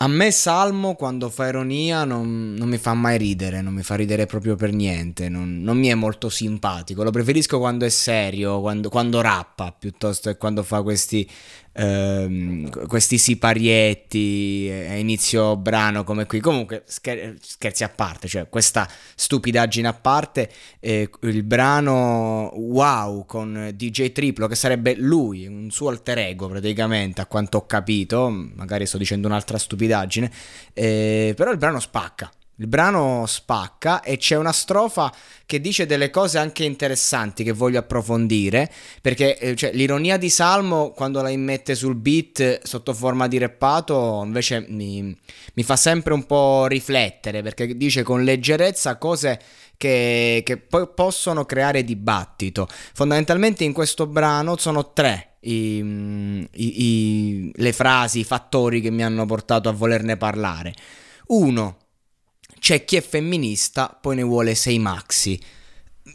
A me Salmo quando fa ironia non, non, mi fa mai ridere, non mi fa ridere proprio per niente, non, non mi è molto simpatico, lo preferisco quando è serio, quando, quando rappa piuttosto che quando fa questi ehm, questi siparietti a inizio brano come qui. Comunque, scher- scherzi a parte, cioè questa stupidaggine a parte, eh, il brano Wow con DJ Triplo, che sarebbe lui, un suo alter ego praticamente, a quanto ho capito, magari sto dicendo un'altra stupidaggine, eh, però il brano spacca. Il brano spacca e c'è una strofa che dice delle cose anche interessanti che voglio approfondire, perché eh, cioè, l'ironia di Salmo quando la immette sul beat sotto forma di rappato invece mi, mi fa sempre un po' riflettere, perché dice con leggerezza cose che, che poi possono creare dibattito. Fondamentalmente in questo brano sono tre i, i, i, le frasi, i fattori che mi hanno portato a volerne parlare. Uno, c'è chi è femminista, poi ne vuole sei maxi.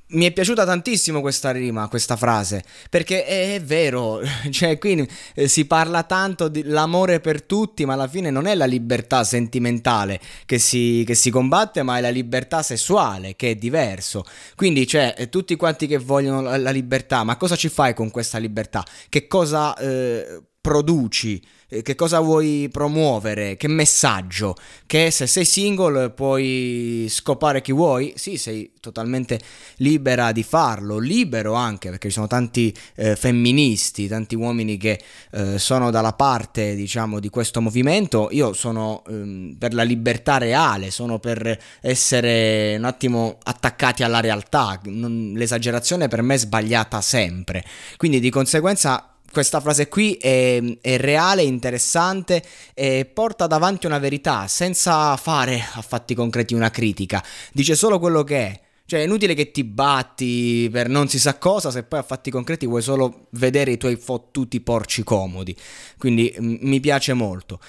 Mi è piaciuta tantissimo questa rima, questa frase, perché è, vero, cioè qui eh, si parla tanto dell'amore per tutti, ma alla fine non è la libertà sentimentale che si, che si combatte, ma è la libertà sessuale, che è diverso. Quindi, cioè, eh, tutti quanti che vogliono la, la libertà, ma cosa ci fai con questa libertà? Che cosa eh, produci? Eh, che cosa vuoi promuovere, che messaggio, che se sei single puoi scopare chi vuoi, sì, sei totalmente libera di farlo, libero anche perché ci sono tanti eh, femministi, tanti uomini che eh, sono dalla parte, diciamo, di questo movimento, io sono ehm, per la libertà reale, sono per essere un attimo attaccati alla realtà, non, l'esagerazione per me è sbagliata sempre, quindi di conseguenza questa frase qui è, è, reale, interessante e porta davanti una verità senza fare a fatti concreti una critica. Dice solo quello che è. Cioè è inutile che ti batti per non si sa cosa se poi a fatti concreti vuoi solo vedere i tuoi fottuti porci comodi. Quindi m- mi piace molto.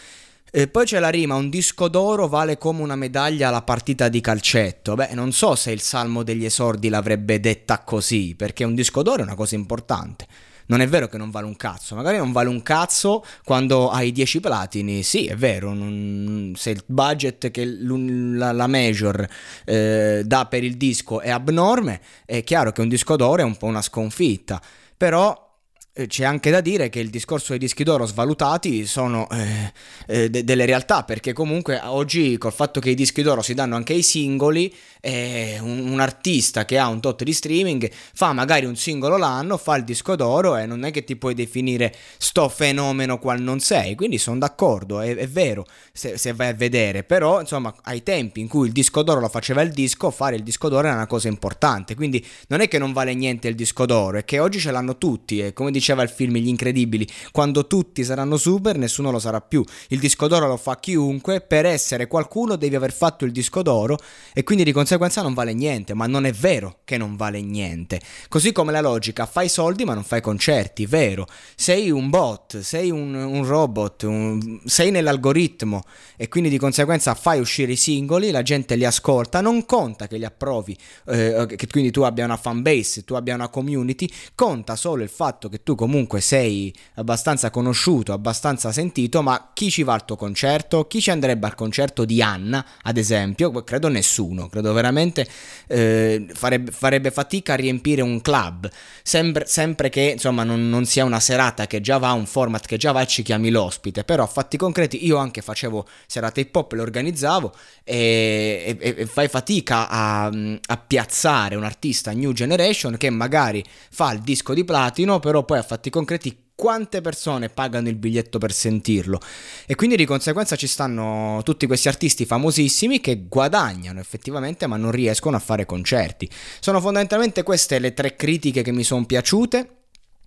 E poi c'è la rima, un disco d'oro vale come una medaglia alla partita di calcetto. Beh, non so se il Salmo degli esordi l'avrebbe detta così, perché un disco d'oro è una cosa importante non è vero che non vale un cazzo, magari non vale un cazzo quando hai 10 platini, sì è vero, non, se il budget che la, la major eh, dà per il disco è abnorme, è chiaro che un disco d'oro è un po' una sconfitta, però c'è anche da dire che il discorso dei dischi d'oro svalutati sono eh, eh, de- delle realtà, perché comunque oggi col fatto che i dischi d'oro si danno anche ai singoli, eh, un, un, artista che ha un tot di streaming fa magari un singolo l'anno, fa il disco d'oro e non è che ti puoi definire sto fenomeno qual non sei, quindi sono d'accordo, è, è vero se, se, vai a vedere, però insomma ai tempi in cui il disco d'oro lo faceva il disco, fare il disco d'oro era una cosa importante, quindi non è che non vale niente il disco d'oro, è che oggi ce l'hanno tutti e come dice diceva il film Gli Incredibili, quando tutti saranno super nessuno lo sarà più. Il disco d'oro lo fa chiunque, per essere qualcuno devi aver fatto il disco d'oro e quindi di conseguenza non vale niente, ma non è vero che non vale niente. Così come la logica, fai soldi ma non fai concerti, vero? Sei un bot, sei un, un robot, un, sei nell'algoritmo e quindi di conseguenza fai uscire i singoli, la gente li ascolta, non conta che li approvi, eh, che quindi tu abbia una fanbase, tu abbia una community, conta solo il fatto che tu comunque sei abbastanza conosciuto, abbastanza sentito, ma chi ci va al tuo concerto? Chi ci andrebbe al concerto di Anna, ad esempio? Credo nessuno, credo veramente eh, farebbe, farebbe, fatica a riempire un club, sempre, sempre che insomma non, non, sia una serata che già va, un format che già va e ci chiami l'ospite, però a fatti concreti io anche facevo serate hip hop, le organizzavo e, e, e fai fatica a, a piazzare un artista new generation che magari fa il disco di platino, però poi a fatti concreti quante persone pagano il biglietto per sentirlo e quindi di conseguenza ci stanno tutti questi artisti famosissimi che guadagnano effettivamente ma non riescono a fare concerti. Sono fondamentalmente queste le tre critiche che mi sono piaciute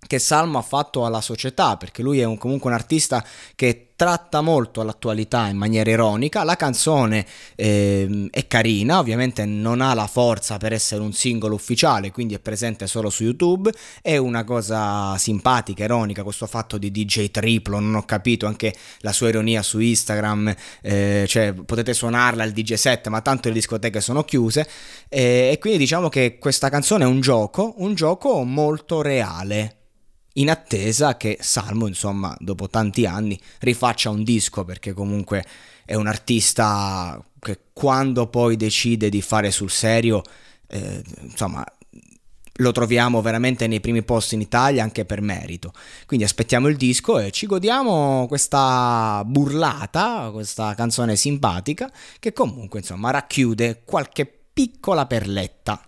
che Salmo ha fatto alla società, perché lui è un, comunque un artista che tratta molto l'attualità in maniera ironica. La canzone eh, è carina, ovviamente non ha la forza per essere un singolo ufficiale, quindi è presente solo su YouTube. È una cosa simpatica, ironica, questo fatto di DJ triplo, non ho capito anche la sua ironia su Instagram, eh, cioè potete suonarla al DJ set, ma tanto le discoteche sono chiuse. Eh, e quindi diciamo che questa canzone è un gioco, un gioco molto reale in attesa che Salmo, insomma, dopo tanti anni rifaccia un disco perché comunque è un artista che quando poi decide di fare sul serio, eh, insomma, lo troviamo veramente nei primi posti in Italia anche per merito. Quindi aspettiamo il disco e ci godiamo questa burlata, questa canzone simpatica che comunque insomma racchiude qualche piccola perletta